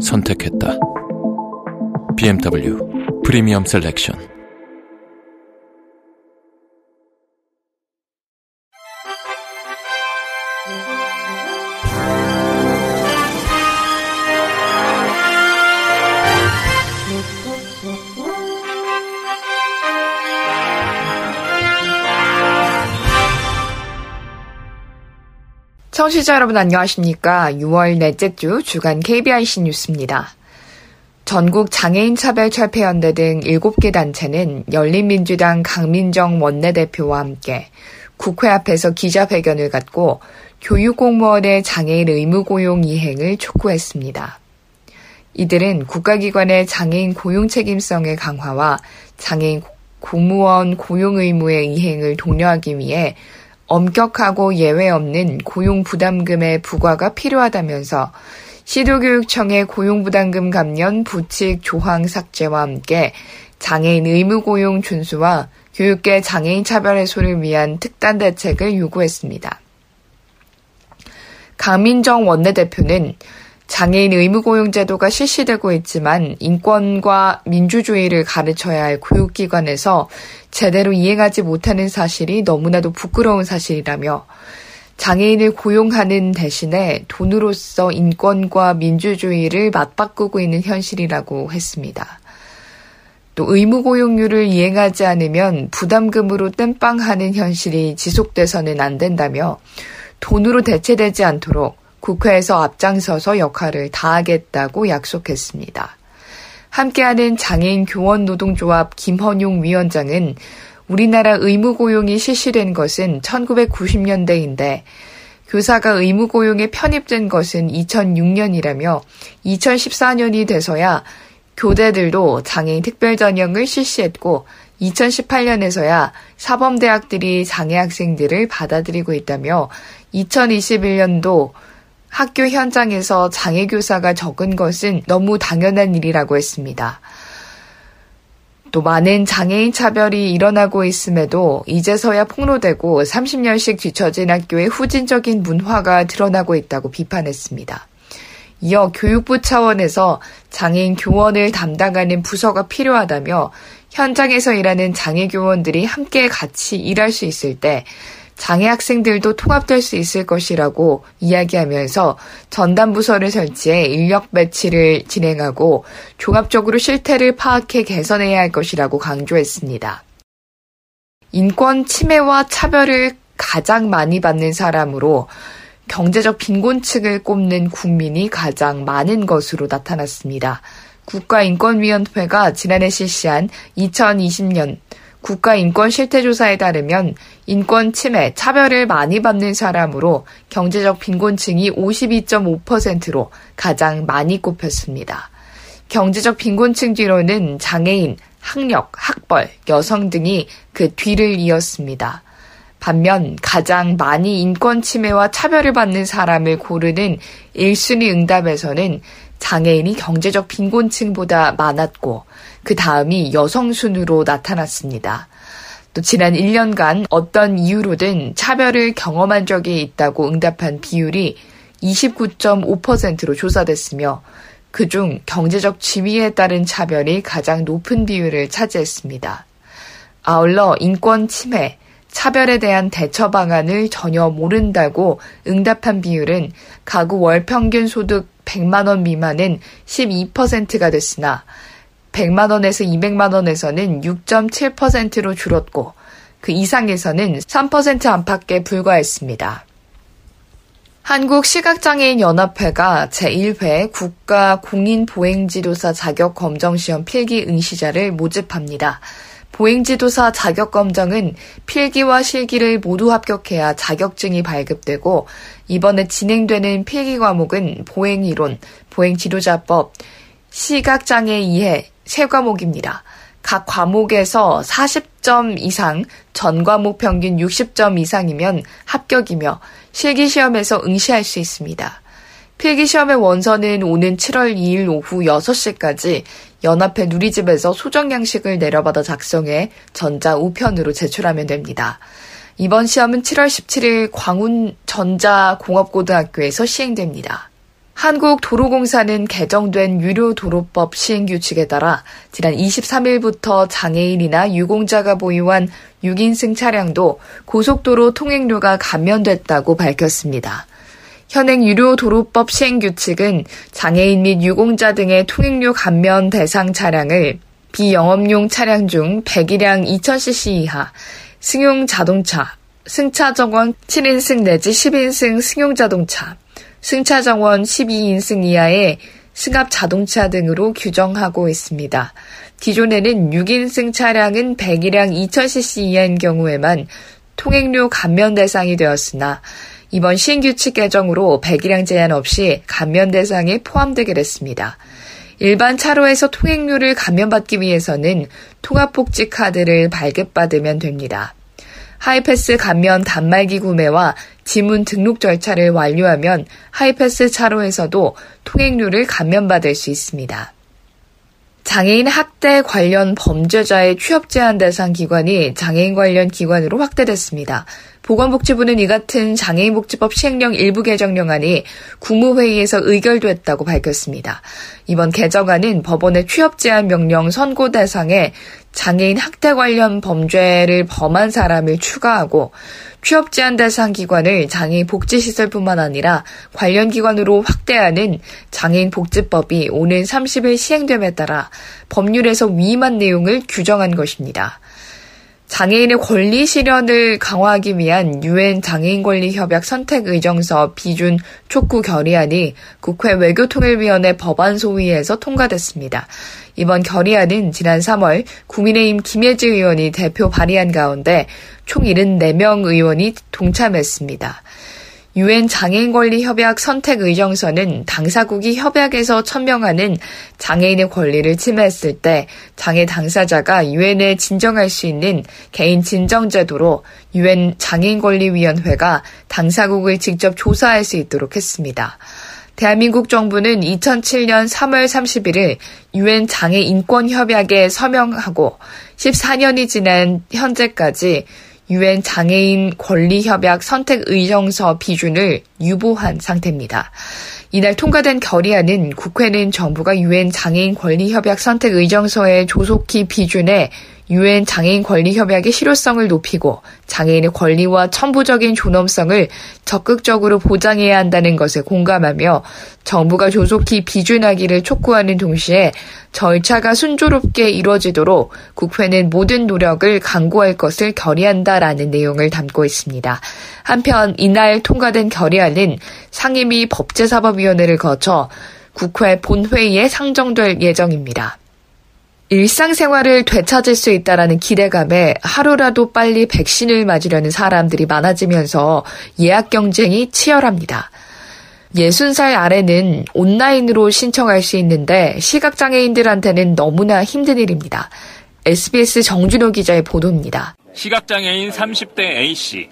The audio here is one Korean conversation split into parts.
선택했다. BMW 프리미엄 셀렉션 청취자 여러분 안녕하십니까. 6월 넷째 주 주간 KBIC 뉴스입니다. 전국 장애인 차별 철폐연대 등 7개 단체는 열린민주당 강민정 원내대표와 함께 국회 앞에서 기자회견을 갖고 교육공무원의 장애인 의무 고용 이행을 촉구했습니다. 이들은 국가기관의 장애인 고용 책임성의 강화와 장애인 공무원 고용 의무의 이행을 독려하기 위해 엄격하고 예외 없는 고용부담금의 부과가 필요하다면서 시도교육청의 고용부담금 감면 부칙 조항 삭제와 함께 장애인 의무 고용 준수와 교육계 장애인 차별 해소를 위한 특단 대책을 요구했습니다. 강민정 원내대표는 장애인 의무 고용 제도가 실시되고 있지만 인권과 민주주의를 가르쳐야 할 교육기관에서 제대로 이행하지 못하는 사실이 너무나도 부끄러운 사실이라며 장애인을 고용하는 대신에 돈으로서 인권과 민주주의를 맞바꾸고 있는 현실이라고 했습니다. 또 의무 고용률을 이행하지 않으면 부담금으로 땜빵하는 현실이 지속돼서는 안 된다며 돈으로 대체되지 않도록 국회에서 앞장서서 역할을 다하겠다고 약속했습니다. 함께하는 장애인 교원 노동조합 김헌용 위원장은 우리나라 의무 고용이 실시된 것은 1990년대인데 교사가 의무 고용에 편입된 것은 2006년이라며 2014년이 돼서야 교대들도 장애인 특별 전형을 실시했고 2018년에서야 사범대학들이 장애 학생들을 받아들이고 있다며 2021년도 학교 현장에서 장애교사가 적은 것은 너무 당연한 일이라고 했습니다. 또 많은 장애인 차별이 일어나고 있음에도 이제서야 폭로되고 30년씩 뒤처진 학교의 후진적인 문화가 드러나고 있다고 비판했습니다. 이어 교육부 차원에서 장애인 교원을 담당하는 부서가 필요하다며 현장에서 일하는 장애 교원들이 함께 같이 일할 수 있을 때 장애 학생들도 통합될 수 있을 것이라고 이야기하면서 전담 부서를 설치해 인력 배치를 진행하고 종합적으로 실태를 파악해 개선해야 할 것이라고 강조했습니다. 인권 침해와 차별을 가장 많이 받는 사람으로 경제적 빈곤층을 꼽는 국민이 가장 많은 것으로 나타났습니다. 국가인권위원회가 지난해 실시한 2020년 국가인권 실태조사에 따르면 인권 침해, 차별을 많이 받는 사람으로 경제적 빈곤층이 52.5%로 가장 많이 꼽혔습니다. 경제적 빈곤층 뒤로는 장애인, 학력, 학벌, 여성 등이 그 뒤를 이었습니다. 반면 가장 많이 인권 침해와 차별을 받는 사람을 고르는 1순위 응답에서는 장애인이 경제적 빈곤층보다 많았고 그 다음이 여성 순으로 나타났습니다. 또 지난 1년간 어떤 이유로든 차별을 경험한 적이 있다고 응답한 비율이 29.5%로 조사됐으며 그중 경제적 지위에 따른 차별이 가장 높은 비율을 차지했습니다. 아울러 인권 침해, 차별에 대한 대처 방안을 전혀 모른다고 응답한 비율은 가구 월 평균 소득 100만 원 미만은 12%가 됐으나 100만 원에서 200만 원에서는 6.7%로 줄었고 그 이상에서는 3% 안팎에 불과했습니다. 한국시각장애인연합회가 제1회 국가 공인보행지도사 자격검정시험 필기 응시자를 모집합니다. 보행지도사 자격검정은 필기와 실기를 모두 합격해야 자격증이 발급되고 이번에 진행되는 필기 과목은 보행이론, 보행지도자법, 시각장애 이해 세 과목입니다. 각 과목에서 40점 이상, 전 과목 평균 60점 이상이면 합격이며 실기시험에서 응시할 수 있습니다. 필기시험의 원서는 오는 7월 2일 오후 6시까지 연합회 누리집에서 소정 양식을 내려받아 작성해 전자 우편으로 제출하면 됩니다. 이번 시험은 7월 17일 광운 전자공업고등학교에서 시행됩니다. 한국도로공사는 개정된 유료도로법 시행규칙에 따라 지난 23일부터 장애인이나 유공자가 보유한 6인승 차량도 고속도로 통행료가 감면됐다고 밝혔습니다. 현행 유료도로법 시행규칙은 장애인 및 유공자 등의 통행료 감면 대상 차량을 비영업용 차량 중 100일량 2000cc 이하, 승용 자동차, 승차 정원 7인승 내지 10인승 승용 자동차, 승차 정원 12인승 이하의 승합 자동차 등으로 규정하고 있습니다. 기존에는 6인승 차량은 100일량 2000cc 이하인 경우에만 통행료 감면 대상이 되었으나 이번 신규칙 개정으로 100일량 제한 없이 감면 대상에 포함되게 됐습니다. 일반 차로에서 통행료를 감면받기 위해서는 통합복지 카드를 발급받으면 됩니다. 하이패스 감면 단말기 구매와 지문 등록 절차를 완료하면 하이패스 차로에서도 통행료를 감면받을 수 있습니다. 장애인 학대 관련 범죄자의 취업 제한 대상 기관이 장애인 관련 기관으로 확대됐습니다. 보건복지부는 이 같은 장애인복지법 시행령 일부 개정령안이 국무회의에서 의결됐다고 밝혔습니다. 이번 개정안은 법원의 취업 제한 명령 선고 대상에 장애인 학대 관련 범죄를 범한 사람을 추가하고 취업 제한 대상 기관을 장애인 복지시설뿐만 아니라 관련 기관으로 확대하는 장애인 복지법이 오는 30일 시행됨에 따라 법률에서 위임한 내용을 규정한 것입니다. 장애인의 권리 실현을 강화하기 위한 유엔 장애인 권리 협약 선택 의정서 비준 촉구 결의안이 국회 외교통일위원회 법안 소위에서 통과됐습니다. 이번 결의안은 지난 3월 국민의힘 김예지 의원이 대표 발의한 가운데 총 74명 의원이 동참했습니다. 유엔 장애인 권리 협약 선택 의정서는 당사국이 협약에서 천명하는 장애인의 권리를 침해했을 때 장애 당사자가 유엔에 진정할 수 있는 개인 진정 제도로 유엔 장애인 권리 위원회가 당사국을 직접 조사할 수 있도록 했습니다. 대한민국 정부는 2007년 3월 31일 유엔 장애 인권 협약에 서명하고 14년이 지난 현재까지 유엔 장애인 권리협약 선택 의정서 비준을 유보한 상태입니다. 이날 통과된 결의안은 국회는 정부가 유엔 장애인 권리협약 선택 의정서의 조속히 비준에 유엔 장애인 권리 협약의 실효성을 높이고 장애인의 권리와 천부적인 존엄성을 적극적으로 보장해야 한다는 것에 공감하며 정부가 조속히 비준하기를 촉구하는 동시에 절차가 순조롭게 이루어지도록 국회는 모든 노력을 강구할 것을 결의한다라는 내용을 담고 있습니다. 한편 이날 통과된 결의안은 상임위 법제사법위원회를 거쳐 국회 본회의에 상정될 예정입니다. 일상생활을 되찾을 수 있다라는 기대감에 하루라도 빨리 백신을 맞으려는 사람들이 많아지면서 예약 경쟁이 치열합니다. 60살 아래는 온라인으로 신청할 수 있는데 시각장애인들한테는 너무나 힘든 일입니다. SBS 정준호 기자의 보도입니다. 시각장애인 30대 A씨.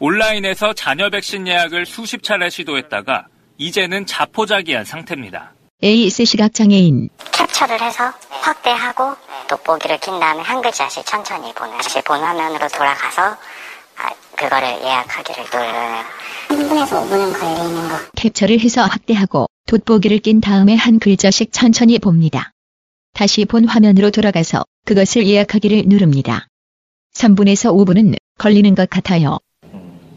온라인에서 자녀 백신 예약을 수십 차례 시도했다가 이제는 자포자기한 상태입니다. AS 시각장애인. 캡처를 해서 확대하고 돋보기를 낀 다음에 한 글자씩 천천히 보는 다시 본 화면으로 돌아가서 아, 그거를 예약하기를 눌러요. 3분에서 5분은 걸리는 거. 캡처를 해서 확대하고 돋보기를 낀 다음에 한 글자씩 천천히 봅니다. 다시 본 화면으로 돌아가서 그것을 예약하기를 누릅니다. 3분에서 5분은 걸리는 것 같아요.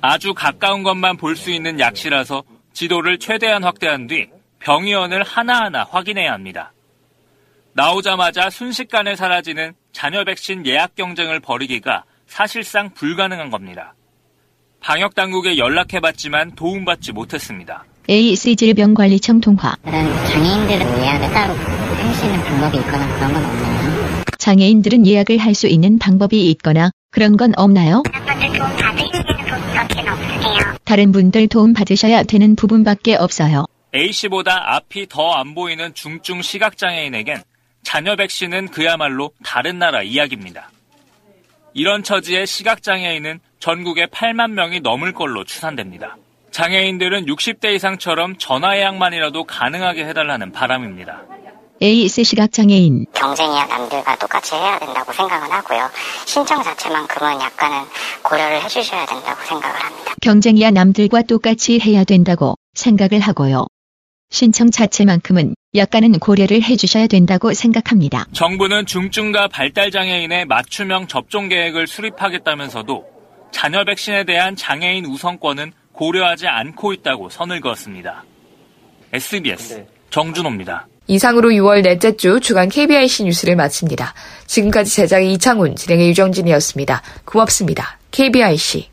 아주 가까운 것만 볼 수 있는 약시라서 지도를 최대한 확대한 뒤 병의원을 하나하나 확인해야 합니다. 나오자마자 순식간에 사라지는 자녀 백신 예약 경쟁을 벌이기가 사실상 불가능한 겁니다. 방역 당국에 연락해봤지만 도움받지 못했습니다. AC 질병관리청 통화. 그런 장애인들은 예약을 따로 할 수 있는 방법이 있거나 그런 건 없나요? 장애인들은 예약을 할 수 있는 방법이 있거나 그런 건 없나요? 다른 분들 도움 받으셔야 되는 부분밖에 없어요. A씨보다 앞이 더 안 보이는 중증 시각장애인에겐 자녀 백신은 그야말로 다른 나라 이야기입니다. 이런 처지의 시각장애인은 전국에 8만 명이 넘을 걸로 추산됩니다. 장애인들은 60대 이상처럼 전화 예약만이라도 가능하게 해달라는 바람입니다. 에이스 시각장애인. 경쟁이야 남들과 똑같이 해야 된다고 생각은 하고요. 신청 자체만큼은 약간은 고려를 해주셔야 된다고 생각을 합니다. 경쟁이야 남들과 똑같이 해야 된다고 생각을 하고요. 신청 자체만큼은 약간은 고려를 해주셔야 된다고 생각합니다. 정부는 중증과 발달장애인의 맞춤형 접종 계획을 수립하겠다면서도 자녀 백신에 대한 장애인 우선권은 고려하지 않고 있다고 선을 그었습니다. SBS 정준호입니다. 이상으로 6월 넷째 주 주간 KBIC 뉴스를 마칩니다. 지금까지 제작의 이창훈, 진행의 유정진이었습니다. 고맙습니다. KBIC.